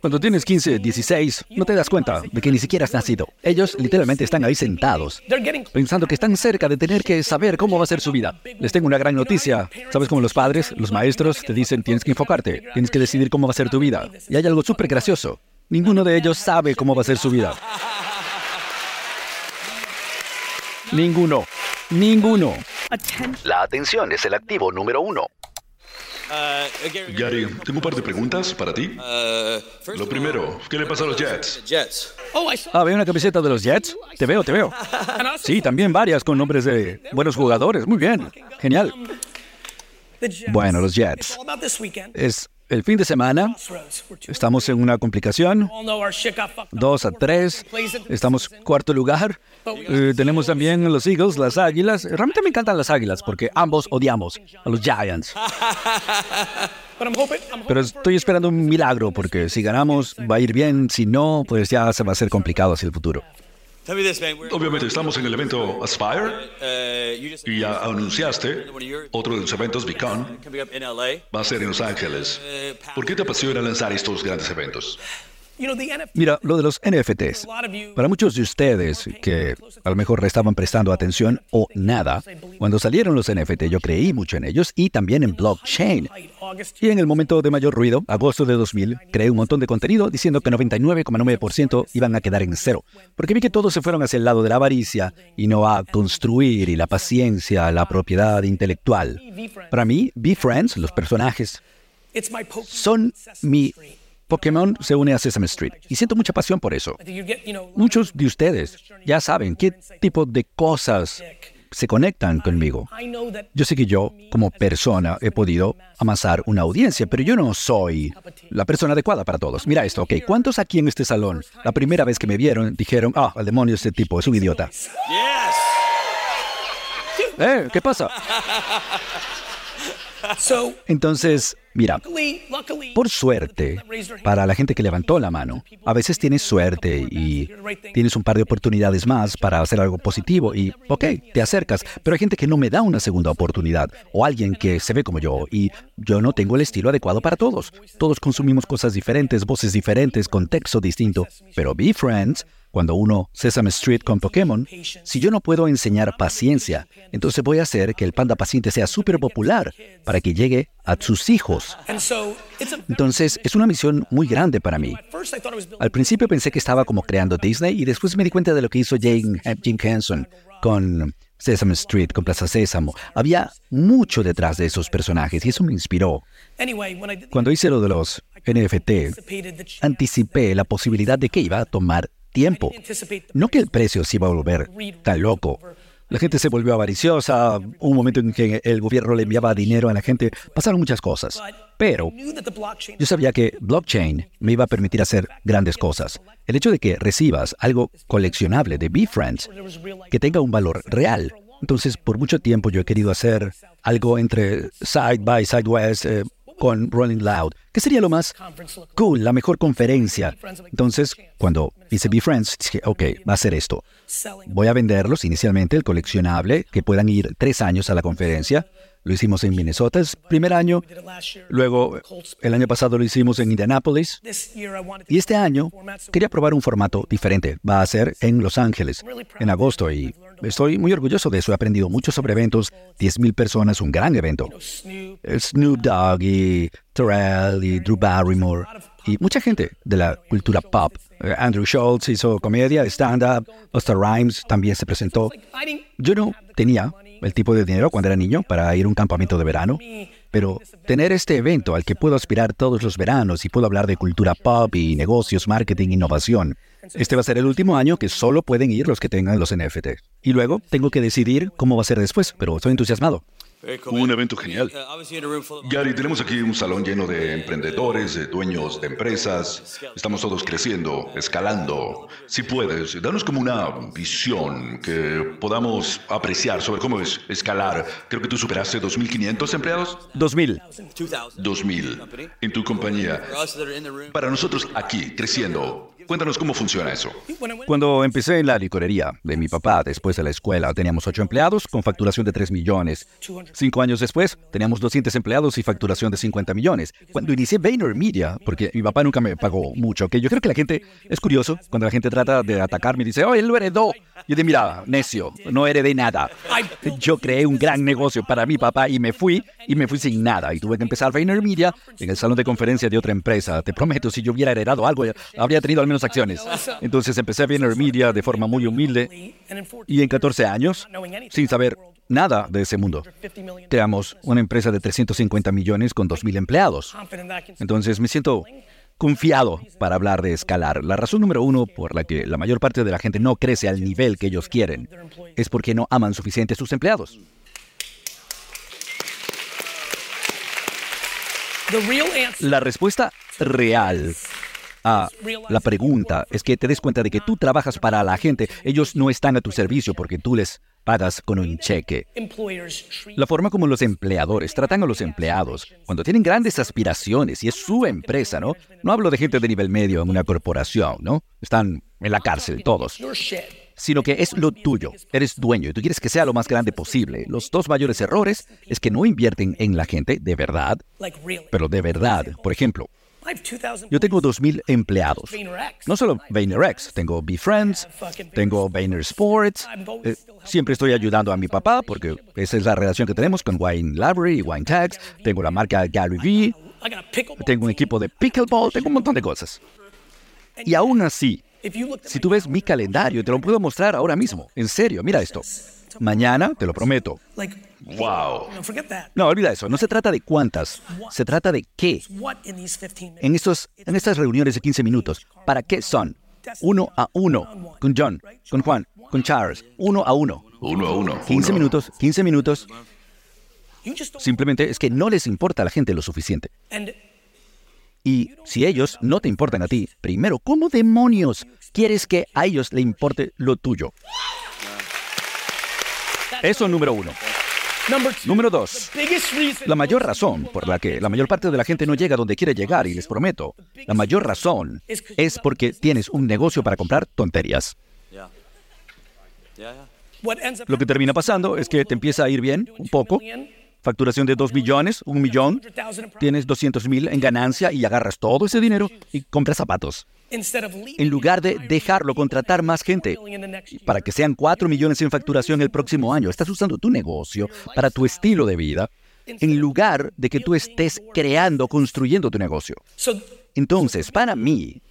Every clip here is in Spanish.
Cuando tienes 15, 16, no te das cuenta de que ni siquiera has nacido. Ellos literalmente están ahí sentados, pensando que están cerca de tener que saber cómo va a ser su vida. Les tengo una gran noticia. ¿Sabes cómo los padres, los maestros, te dicen tienes que enfocarte, tienes que decidir cómo va a ser tu vida? Y hay algo súper gracioso. Ninguno de ellos sabe cómo va a ser su vida. Ninguno. Ninguno. La atención es el activo número uno. Gary, tengo un par de preguntas para ti. Lo primero, ¿qué le pasa a los Jets? Ah, ¿ve una camiseta de los Jets? Te veo, te veo. Sí, también varias con nombres de buenos jugadores. Muy bien. Genial. Bueno, los Jets. Es el fin de semana. Estamos en una complicación. Dos a tres. Estamos cuarto lugar. Eh, tenemos también los Eagles, las Águilas. Realmente me encantan las Águilas porque ambos odiamos a los Giants. Pero estoy esperando un milagro porque si ganamos va a ir bien, si no, pues ya se va a hacer complicado hacia el futuro. Obviamente estamos en el evento Aspire y ya anunciaste otro de los eventos Beacon va a ser en Los Ángeles. ¿Por qué te apasiona lanzar estos grandes eventos? Mira, lo de los NFTs. Para muchos de ustedes que a lo mejor estaban prestando atención o nada, cuando salieron los NFT yo creí mucho en ellos y también en blockchain. Y en el momento de mayor ruido, agosto de 2000, creé un montón de contenido diciendo que 99,9% iban a quedar en cero. Porque vi que todos se fueron hacia el lado de la avaricia y no a construir y la paciencia, la propiedad intelectual. Para mí, Be Friends, los personajes, son mi Pokémon se une a Sesame Street y siento mucha pasión por eso. Muchos de ustedes ya saben qué tipo de cosas se conectan conmigo. Yo sé que yo, como persona, he podido amasar una audiencia, pero yo no soy la persona adecuada para todos. Mira esto, ok. ¿Cuántos aquí en este salón, la primera vez que me vieron, dijeron, ah, al demonio este tipo, es un idiota? ¿Eh? ¿Qué pasa? Entonces, mira, por suerte, para la gente que levantó la mano, a veces tienes suerte y tienes un par de oportunidades más para hacer algo positivo y, ok, te acercas, pero hay gente que no me da una segunda oportunidad o alguien que se ve como yo y yo no tengo el estilo adecuado para todos. Todos consumimos cosas diferentes, voces diferentes, contexto distinto, pero Be Friends cuando uno Sesame Street con Pokémon, si yo no puedo enseñar paciencia, entonces voy a hacer que el panda paciente sea súper popular para que llegue a sus hijos. Entonces, es una misión muy grande para mí. Al principio pensé que estaba como creando Disney y después me di cuenta de lo que hizo Jane, eh, Jim Henson con Sesame Street, con Plaza Sésamo. Había mucho detrás de esos personajes y eso me inspiró. Cuando hice lo de los NFT, anticipé la posibilidad de que iba a tomar tiempo. No que el precio se iba a volver tan loco. La gente se volvió avariciosa, un momento en que el gobierno le enviaba dinero a la gente, pasaron muchas cosas. Pero yo sabía que blockchain me iba a permitir hacer grandes cosas. El hecho de que recibas algo coleccionable de BeFriends, que tenga un valor real. Entonces, por mucho tiempo yo he querido hacer algo entre Side by Sidewest, eh, con Rolling Loud, que sería lo más cool, la mejor conferencia. Entonces, cuando hice Be Friends, dije, ok, va a ser esto. Voy a venderlos inicialmente, el coleccionable, que puedan ir tres años a la conferencia. Lo hicimos en Minnesota el primer año. Luego, el año pasado lo hicimos en Indianapolis. Y este año quería probar un formato diferente. Va a ser en Los Ángeles, en agosto. Y estoy muy orgulloso de eso. He aprendido mucho sobre eventos. 10.000 personas, un gran evento. Snoop Dogg y Terrell y Drew Barrymore. Y mucha gente de la cultura pop. Eh, Andrew Schultz hizo comedia, stand-up. Busta Rhymes también se presentó. Yo no tenía el tipo de dinero cuando era niño para ir a un campamento de verano, pero tener este evento al que puedo aspirar todos los veranos y puedo hablar de cultura pop y negocios, marketing, innovación. Este va a ser el último año que solo pueden ir los que tengan los NFT. Y luego tengo que decidir cómo va a ser después, pero estoy entusiasmado. Un evento genial. Gary, tenemos aquí un salón lleno de emprendedores, de dueños de empresas. Estamos todos creciendo, escalando. Si puedes, danos como una visión que podamos apreciar sobre cómo es escalar. Creo que tú superaste 2.500 empleados. 2.000. 2.000 en tu compañía. Para nosotros aquí, creciendo, Cuéntanos cómo funciona eso. Cuando empecé en la licorería de mi papá, después de la escuela, teníamos ocho empleados con facturación de 3 millones. Cinco años después, teníamos 200 empleados y facturación de 50 millones. Cuando inicié VaynerMedia, porque mi papá nunca me pagó mucho, que yo creo que la gente es curioso cuando la gente trata de atacarme y dice, oh, él lo heredó. Yo digo, mira, necio, no heredé nada. Yo creé un gran negocio para mi papá y me fui, y me fui sin nada. Y tuve que empezar VaynerMedia en el salón de conferencia de otra empresa. Te prometo, si yo hubiera heredado algo, habría tenido al menos acciones. Entonces empecé a ver Media de forma muy humilde y en 14 años, sin saber nada de ese mundo, creamos una empresa de 350 millones con 2.000 empleados. Entonces me siento confiado para hablar de escalar. La razón número uno por la que la mayor parte de la gente no crece al nivel que ellos quieren es porque no aman suficiente a sus empleados. La respuesta real a la pregunta es que te des cuenta de que tú trabajas para la gente. Ellos no están a tu servicio porque tú les pagas con un cheque. La forma como los empleadores tratan a los empleados cuando tienen grandes aspiraciones y es su empresa, ¿no? No hablo de gente de nivel medio en una corporación, ¿no? Están en la cárcel todos. Sino que es lo tuyo. Eres dueño y tú quieres que sea lo más grande posible. Los dos mayores errores es que no invierten en la gente de verdad, pero de verdad. Por ejemplo, yo tengo 2.000 empleados. No solo VaynerX, tengo BeFriends, tengo Vayner Sports. Eh, siempre estoy ayudando a mi papá porque esa es la relación que tenemos con Wine Library y Wine Tags. Tengo la marca Gary Vee. Tengo un equipo de pickleball. Tengo un montón de cosas. Y aún así, si tú ves mi calendario, te lo puedo mostrar ahora mismo. En serio, mira esto. Mañana, te lo prometo. Wow. No, olvida eso. No se trata de cuántas, se trata de qué. En, estos, en estas reuniones de 15 minutos, ¿para qué son? Uno a uno, con John, con Juan, con Charles, uno a uno. Uno a uno. 15 minutos, 15 minutos. Simplemente es que no les importa a la gente lo suficiente. Y si ellos no te importan a ti, primero, ¿cómo demonios quieres que a ellos le importe lo tuyo? Eso número uno. Número dos, la mayor razón por la que la mayor parte de la gente no llega donde quiere llegar, y les prometo, la mayor razón es porque tienes un negocio para comprar tonterías. Lo que termina pasando es que te empieza a ir bien, un poco, facturación de 2 millones, un millón, tienes 200 mil en ganancia y agarras todo ese dinero y compras zapatos en lugar de dejarlo contratar más gente para que sean 4 millones en facturación el próximo año. Estás usando tu negocio para tu estilo de vida en lugar de que tú estés creando, construyendo tu negocio. Entonces, para mí,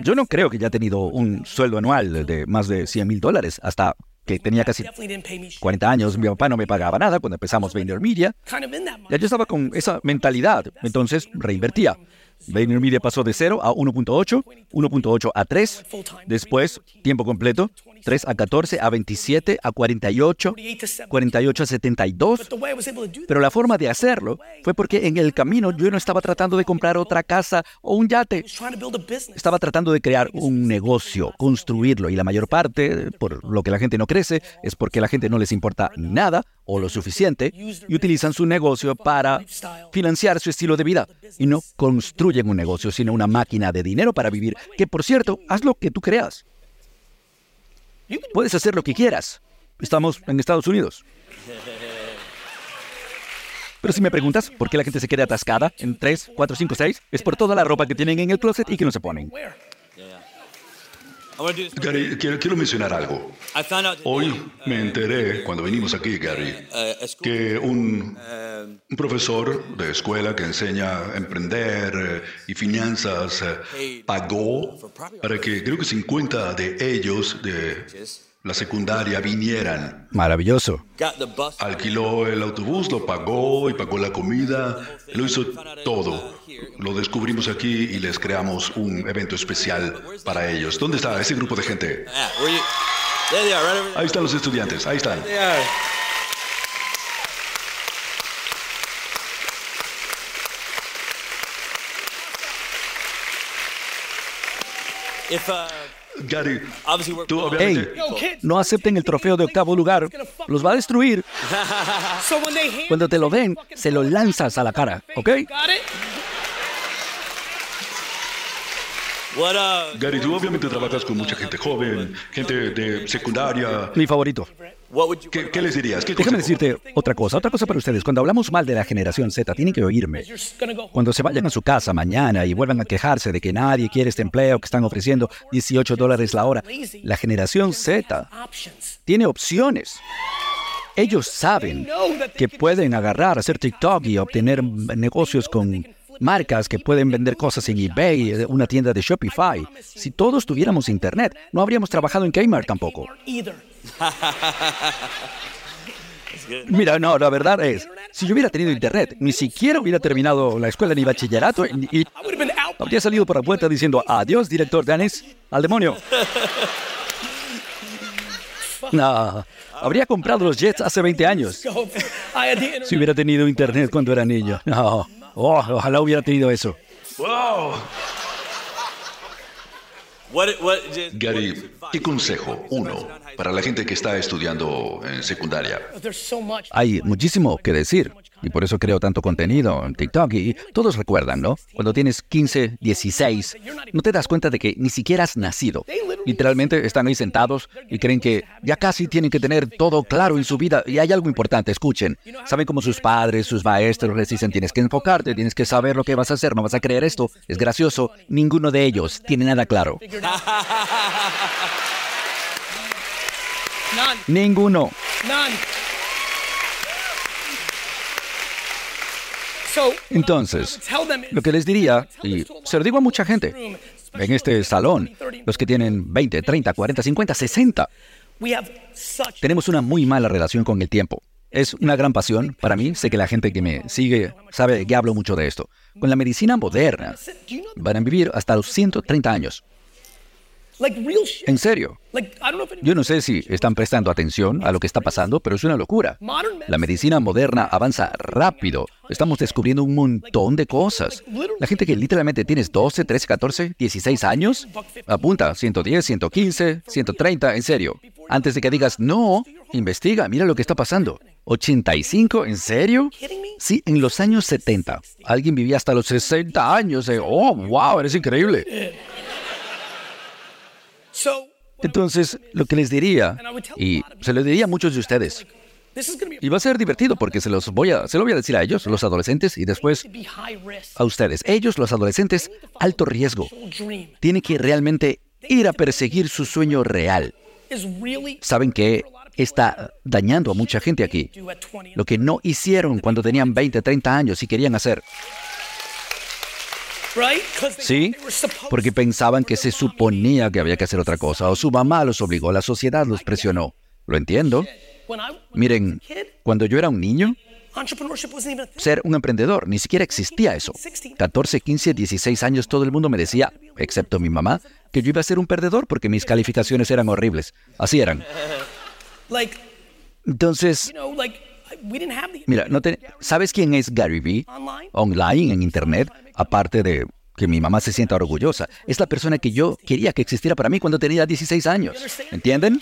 yo no creo que ya he tenido un sueldo anual de más de 100 mil dólares hasta que tenía casi 40 años. Mi papá no me pagaba nada cuando empezamos Media. Ya yo estaba con esa mentalidad, entonces reinvertía. Media pasó de 0 a 1.8, 1.8 a 3, después tiempo completo, 3 a 14, a 27, a 48, 48 a 72. Pero la forma de hacerlo fue porque en el camino yo no estaba tratando de comprar otra casa o un yate. Estaba tratando de crear un negocio, construirlo. Y la mayor parte, por lo que la gente no crece, es porque la gente no les importa nada o lo suficiente y utilizan su negocio para financiar su estilo de vida. Y no construyen un negocio, sino una máquina de dinero para vivir. Que por cierto, haz lo que tú creas. Puedes hacer lo que quieras. Estamos en Estados Unidos. Pero si me preguntas por qué la gente se queda atascada en 3, 4, 5, 6, es por toda la ropa que tienen en el closet y que no se ponen. Gary, quiero, mencionar algo. Hoy me enteré, cuando venimos aquí, Gary, que un, un profesor de escuela que enseña a emprender eh, y finanzas eh, pagó para que creo que 50 de ellos de la secundaria vinieran. Maravilloso. Alquiló el autobús, lo pagó y pagó la comida, lo hizo todo. Lo descubrimos aquí y les creamos un evento especial para ellos. ¿Dónde está ese grupo de gente? Ahí están los estudiantes, ahí están. Uh, Gary, tú obviamente... no acepten el trofeo de octavo lugar. Los va a destruir. Cuando te lo den, se lo lanzas a la cara, ¿ok? Gary, tú obviamente trabajas con mucha gente joven, gente de secundaria. Mi favorito. ¿Qué, les dirías? Déjame decirte otra cosa, otra cosa para ustedes. Cuando hablamos mal de la generación Z, tienen que oírme. Cuando se vayan a su casa mañana y vuelvan a quejarse de que nadie quiere este empleo que están ofreciendo 18 dólares la hora, la generación Z tiene opciones. Ellos saben que pueden agarrar, hacer TikTok y obtener negocios con marcas que pueden vender cosas en eBay, una tienda de Shopify. Si todos tuviéramos Internet, no habríamos trabajado en Kmart tampoco. Mira, no, la verdad es, si yo hubiera tenido internet, ni siquiera hubiera terminado la escuela ni bachillerato y, habría salido por la puerta diciendo, adiós, director Dennis, al demonio. No, habría comprado los jets hace 20 años. Si hubiera tenido internet cuando era niño. No. Oh, ojalá hubiera tenido eso. Wow. Gary, ¿qué consejo, uno, para la gente que está estudiando en secundaria? Hay muchísimo que decir. Y por eso creo tanto contenido en TikTok. Y todos recuerdan, ¿no? Cuando tienes 15, 16, no te das cuenta de que ni siquiera has nacido. Literalmente están ahí sentados y creen que ya casi tienen que tener todo claro en su vida. Y hay algo importante, escuchen. Saben cómo sus padres, sus maestros les dicen, tienes que enfocarte, tienes que saber lo que vas a hacer, no vas a creer esto. Es gracioso. Ninguno de ellos tiene nada claro. Ninguno. Entonces, lo que les diría, y se lo digo a mucha gente, en este salón, los que tienen 20, 30, 40, 50, 60, tenemos una muy mala relación con el tiempo. Es una gran pasión para mí. Sé que la gente que me sigue sabe que hablo mucho de esto. Con la medicina moderna, van a vivir hasta los 130 años. En serio. Yo no sé si están prestando atención a lo que está pasando, pero es una locura. La medicina moderna avanza rápido. Estamos descubriendo un montón de cosas. La gente que literalmente tienes 12, 13, 14, 16 años, apunta 110, 115, 130, en serio. Antes de que digas, no, investiga, mira lo que está pasando. 85, ¿en serio? Sí, en los años 70. Alguien vivía hasta los 60 años. Eh. Oh, wow, eres increíble. Entonces, lo que les diría, y se lo diría a muchos de ustedes, y va a ser divertido porque se los voy a, se lo voy a decir a ellos, los adolescentes, y después a ustedes. Ellos, los adolescentes, alto riesgo. Tienen que realmente ir a perseguir su sueño real. Saben que está dañando a mucha gente aquí. Lo que no hicieron cuando tenían 20, 30 años y querían hacer. Sí, porque pensaban que se suponía que había que hacer otra cosa, o su mamá los obligó, la sociedad los presionó. Lo entiendo. Miren, cuando yo era un niño, ser un emprendedor, ni siquiera existía eso. 14, 15, 16 años todo el mundo me decía, excepto mi mamá, que yo iba a ser un perdedor porque mis calificaciones eran horribles. Así eran. Entonces, mira, no ¿sabes quién es Gary Vee? Online, en Internet aparte de que mi mamá se sienta orgullosa. Es la persona que yo quería que existiera para mí cuando tenía 16 años. ¿Entienden?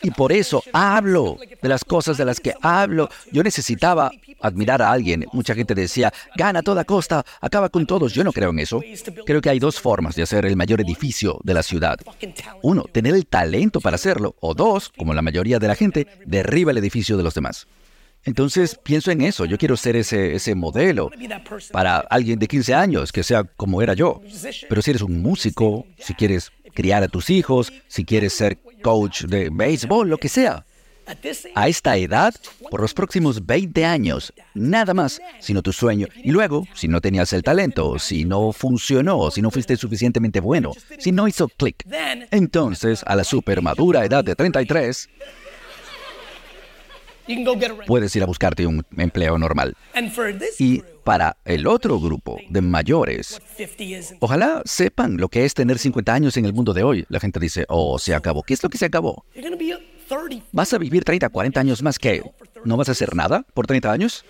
Y por eso hablo de las cosas de las que hablo. Yo necesitaba admirar a alguien. Mucha gente decía, gana a toda costa, acaba con todos. Yo no creo en eso. Creo que hay dos formas de hacer el mayor edificio de la ciudad. Uno, tener el talento para hacerlo. O dos, como la mayoría de la gente, derriba el edificio de los demás. Entonces pienso en eso, yo quiero ser ese, ese modelo para alguien de 15 años, que sea como era yo. Pero si eres un músico, si quieres criar a tus hijos, si quieres ser coach de béisbol, lo que sea. A esta edad, por los próximos 20 años, nada más, sino tu sueño. Y luego, si no tenías el talento, si no funcionó, si no fuiste suficientemente bueno, si no hizo clic, entonces, a la super madura edad de 33, puedes ir a buscarte un empleo normal. Y para el otro grupo de mayores, ojalá sepan lo que es tener 50 años en el mundo de hoy. La gente dice, oh, se acabó. ¿Qué es lo que se acabó? ¿Vas a vivir 30, 40 años más que no vas a hacer nada por 30 años?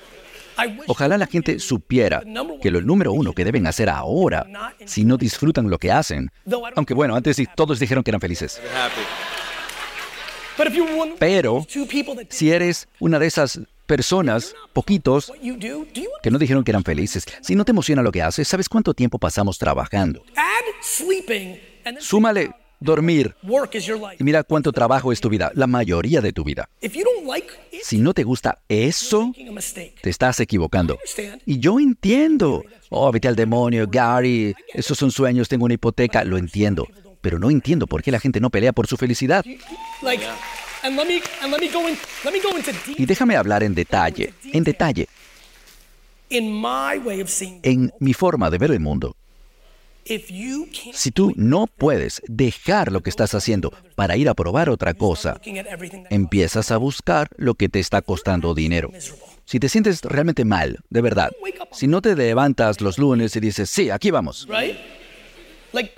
Ojalá la gente supiera que lo número uno que deben hacer ahora, si no disfrutan lo que hacen, aunque bueno, antes todos dijeron que eran felices. Pero si eres una de esas personas, poquitos, que no dijeron que eran felices. Si no te emociona lo que haces, ¿sabes cuánto tiempo pasamos trabajando? Súmale dormir. Y mira cuánto trabajo es tu vida, la mayoría de tu vida. Si no te gusta eso, te estás equivocando. Y yo entiendo. Oh, vete al demonio, Gary. Esos son sueños, tengo una hipoteca. Lo entiendo. Pero no entiendo por qué la gente no pelea por su felicidad. Y déjame hablar en detalle, en detalle. En mi forma de ver el mundo. Si tú no puedes dejar lo que estás haciendo para ir a probar otra cosa, empiezas a buscar lo que te está costando dinero. Si te sientes realmente mal, de verdad, si no te levantas los lunes y dices, sí, aquí vamos.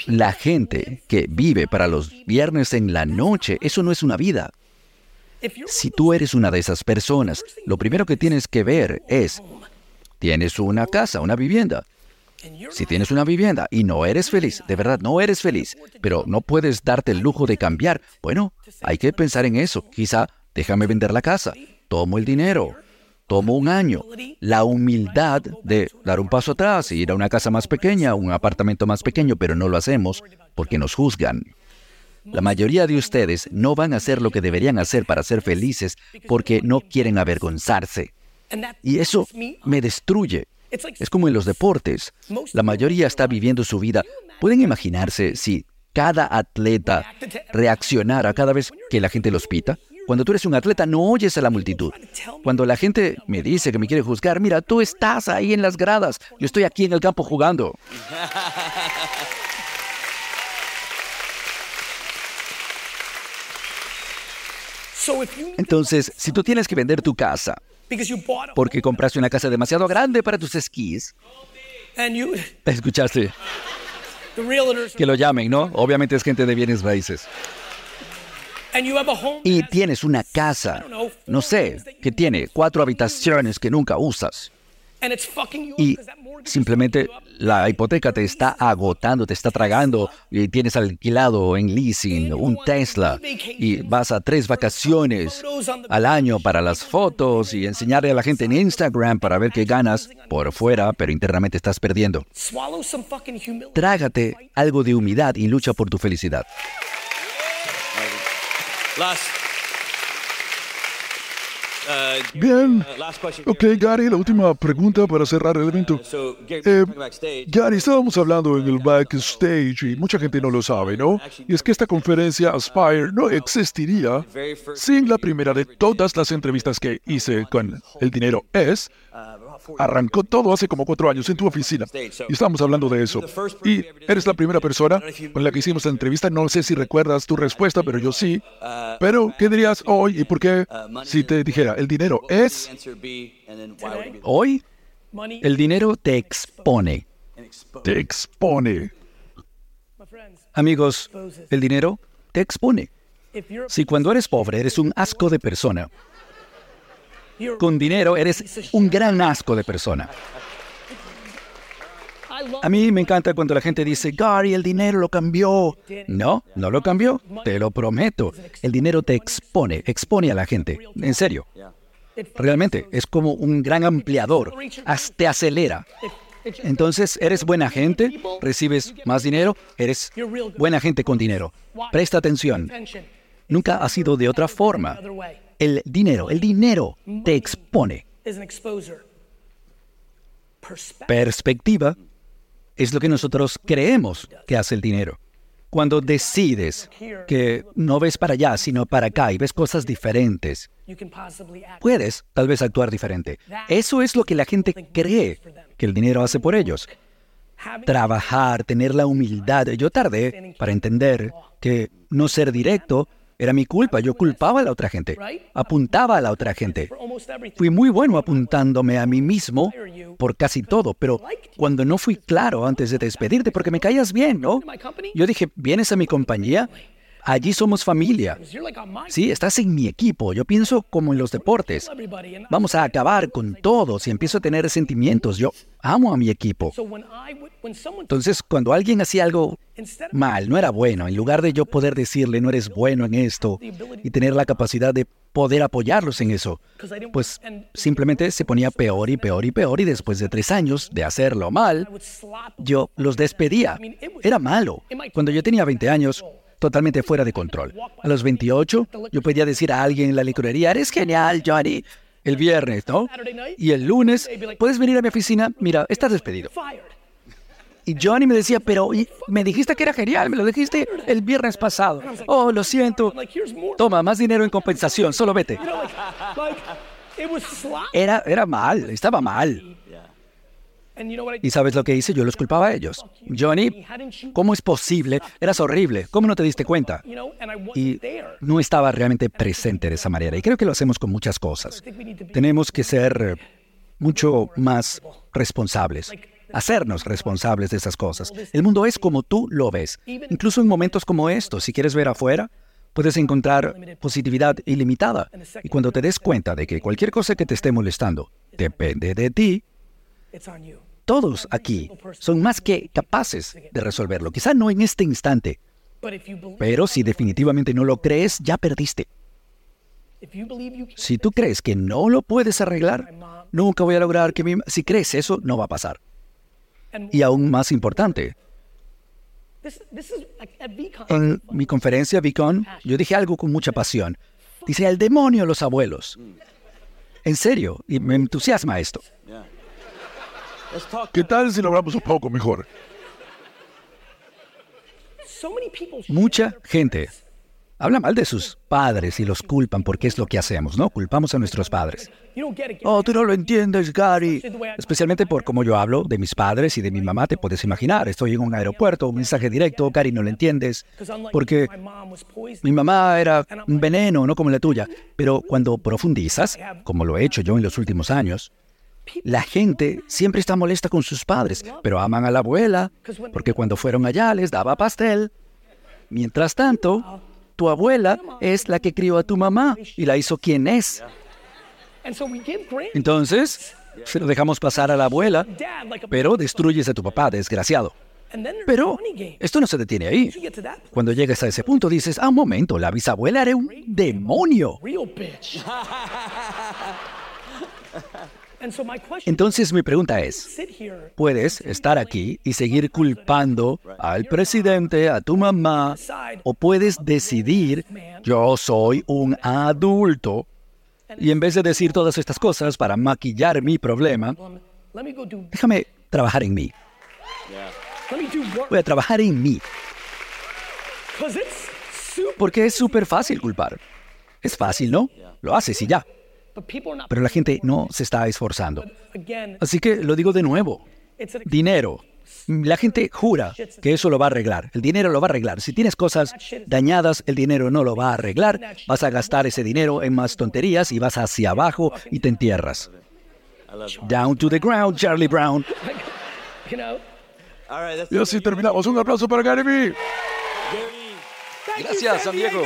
La gente que vive para los viernes en la noche, eso no es una vida. Si tú eres una de esas personas, lo primero que tienes que ver es, tienes una casa, una vivienda. Si tienes una vivienda y no eres feliz, de verdad no eres feliz, pero no puedes darte el lujo de cambiar, bueno, hay que pensar en eso. Quizá déjame vender la casa, tomo el dinero, tomo un año. La humildad de dar un paso atrás ir a una casa más pequeña, un apartamento más pequeño, pero no lo hacemos porque nos juzgan. La mayoría de ustedes no van a hacer lo que deberían hacer para ser felices porque no quieren avergonzarse. Y eso me destruye. Es como en los deportes. La mayoría está viviendo su vida. ¿Pueden imaginarse si cada atleta reaccionara cada vez que la gente los pita? Cuando tú eres un atleta no oyes a la multitud. Cuando la gente me dice que me quiere juzgar, mira, tú estás ahí en las gradas, yo estoy aquí en el campo jugando. Entonces, si tú tienes que vender tu casa porque compraste una casa demasiado grande para tus esquís. Escuchaste. Que lo llamen, ¿no? Obviamente es gente de bienes raíces. Y tienes una casa, no sé, que tiene cuatro habitaciones que nunca usas. Y simplemente la hipoteca te está agotando, te está tragando y tienes alquilado en leasing un Tesla y vas a tres vacaciones al año para las fotos y enseñarle a la gente en Instagram para ver qué ganas por fuera, pero internamente estás perdiendo. Trágate algo de humildad y lucha por tu felicidad. Bien. Ok, Gary, la última pregunta para cerrar el evento. Eh, Gary, estábamos hablando en el backstage y mucha gente no lo sabe, ¿no? Y es que esta conferencia Aspire no existiría sin la primera de todas las entrevistas que hice con El Dinero Es, Arrancó todo hace como cuatro años en tu oficina. Y estamos hablando de eso. Y eres la primera persona con la que hicimos la entrevista. No sé si recuerdas tu respuesta, pero yo sí. Pero, ¿qué dirías hoy y por qué si te dijera, el dinero es... Hoy, el dinero te expone. Te expone. Amigos, el dinero te expone. Si cuando eres pobre eres un asco de persona, con dinero eres un gran asco de persona. A mí me encanta cuando la gente dice, Gary, el dinero lo cambió. No, no lo cambió, te lo prometo. El dinero te expone, expone a la gente. En serio. Realmente, es como un gran ampliador. Te acelera. Entonces, eres buena gente, recibes más dinero, eres buena gente con dinero. Presta atención. Nunca ha sido de otra forma el dinero. El dinero te expone. Perspectiva es lo que nosotros creemos que hace el dinero. Cuando decides que no ves para allá, sino para acá y ves cosas diferentes, puedes tal vez actuar diferente. Eso es lo que la gente cree que el dinero hace por ellos. Trabajar, tener la humildad. Yo tardé para entender que no ser directo era mi culpa, yo culpaba a la otra gente, apuntaba a la otra gente. Fui muy bueno apuntándome a mí mismo por casi todo, pero cuando no fui claro antes de despedirte, porque me caías bien, ¿no? Yo dije, ¿vienes a mi compañía? Allí somos familia. Sí, estás en mi equipo. Yo pienso como en los deportes. Vamos a acabar con todos y empiezo a tener sentimientos. Yo amo a mi equipo. Entonces, cuando alguien hacía algo mal, no era bueno, en lugar de yo poder decirle, no eres bueno en esto, y tener la capacidad de poder apoyarlos en eso, pues simplemente se ponía peor y peor y peor, y después de tres años de hacerlo mal, yo los despedía. Era malo. Cuando yo tenía 20 años, totalmente fuera de control. A los 28, yo podía decir a alguien en la licorería, eres genial, Johnny. El viernes, ¿no? Y el lunes, puedes venir a mi oficina, mira, estás despedido. Y Johnny me decía, pero me dijiste que era genial, me lo dijiste el viernes pasado. Oh, lo siento. Toma, más dinero en compensación, solo vete. Era, era mal, estaba mal. ¿Y sabes lo que hice? Yo los culpaba a ellos. Johnny, ¿cómo es posible? Eras horrible. ¿Cómo no te diste cuenta? Y no estaba realmente presente de esa manera. Y creo que lo hacemos con muchas cosas. Tenemos que ser mucho más responsables. Hacernos responsables de esas cosas. El mundo es como tú lo ves. Incluso en momentos como estos, si quieres ver afuera, puedes encontrar positividad ilimitada. Y cuando te des cuenta de que cualquier cosa que te esté molestando depende de ti, todos aquí son más que capaces de resolverlo. Quizá no en este instante, pero si definitivamente no lo crees, ya perdiste. Si tú crees que no lo puedes arreglar, nunca voy a lograr que mi... Si crees eso, no va a pasar. Y aún más importante, en mi conferencia VCon, yo dije algo con mucha pasión. Dice, el demonio los abuelos. En serio, y me entusiasma esto. ¿Qué tal si lo hablamos un poco mejor? Mucha gente habla mal de sus padres y los culpan porque es lo que hacemos, ¿no? Culpamos a nuestros padres. Oh, tú no lo entiendes, Gary. Especialmente por cómo yo hablo de mis padres y de mi mamá, te puedes imaginar. Estoy en un aeropuerto, un mensaje directo, Gary, no lo entiendes. Porque mi mamá era un veneno, no como la tuya. Pero cuando profundizas, como lo he hecho yo en los últimos años, la gente siempre está molesta con sus padres, pero aman a la abuela, porque cuando fueron allá les daba pastel. Mientras tanto, tu abuela es la que crió a tu mamá y la hizo quien es. Entonces, se lo dejamos pasar a la abuela, pero destruyes a tu papá, desgraciado. Pero esto no se detiene ahí. Cuando llegas a ese punto dices, ah, un momento, la bisabuela era un demonio. Entonces mi pregunta es, ¿puedes estar aquí y seguir culpando al presidente, a tu mamá, o puedes decidir, yo soy un adulto, y en vez de decir todas estas cosas para maquillar mi problema, déjame trabajar en mí. Voy a trabajar en mí. Porque es súper fácil culpar. Es fácil, ¿no? Lo haces y ya. Pero la gente no se está esforzando. Así que lo digo de nuevo. Dinero. La gente jura que eso lo va a arreglar. El dinero lo va a arreglar. Si tienes cosas dañadas, el dinero no lo va a arreglar. Vas a gastar ese dinero en más tonterías y vas hacia abajo y te entierras. Down to the ground, Charlie Brown. Y así terminamos. Un aplauso para Gary Gracias, San Diego.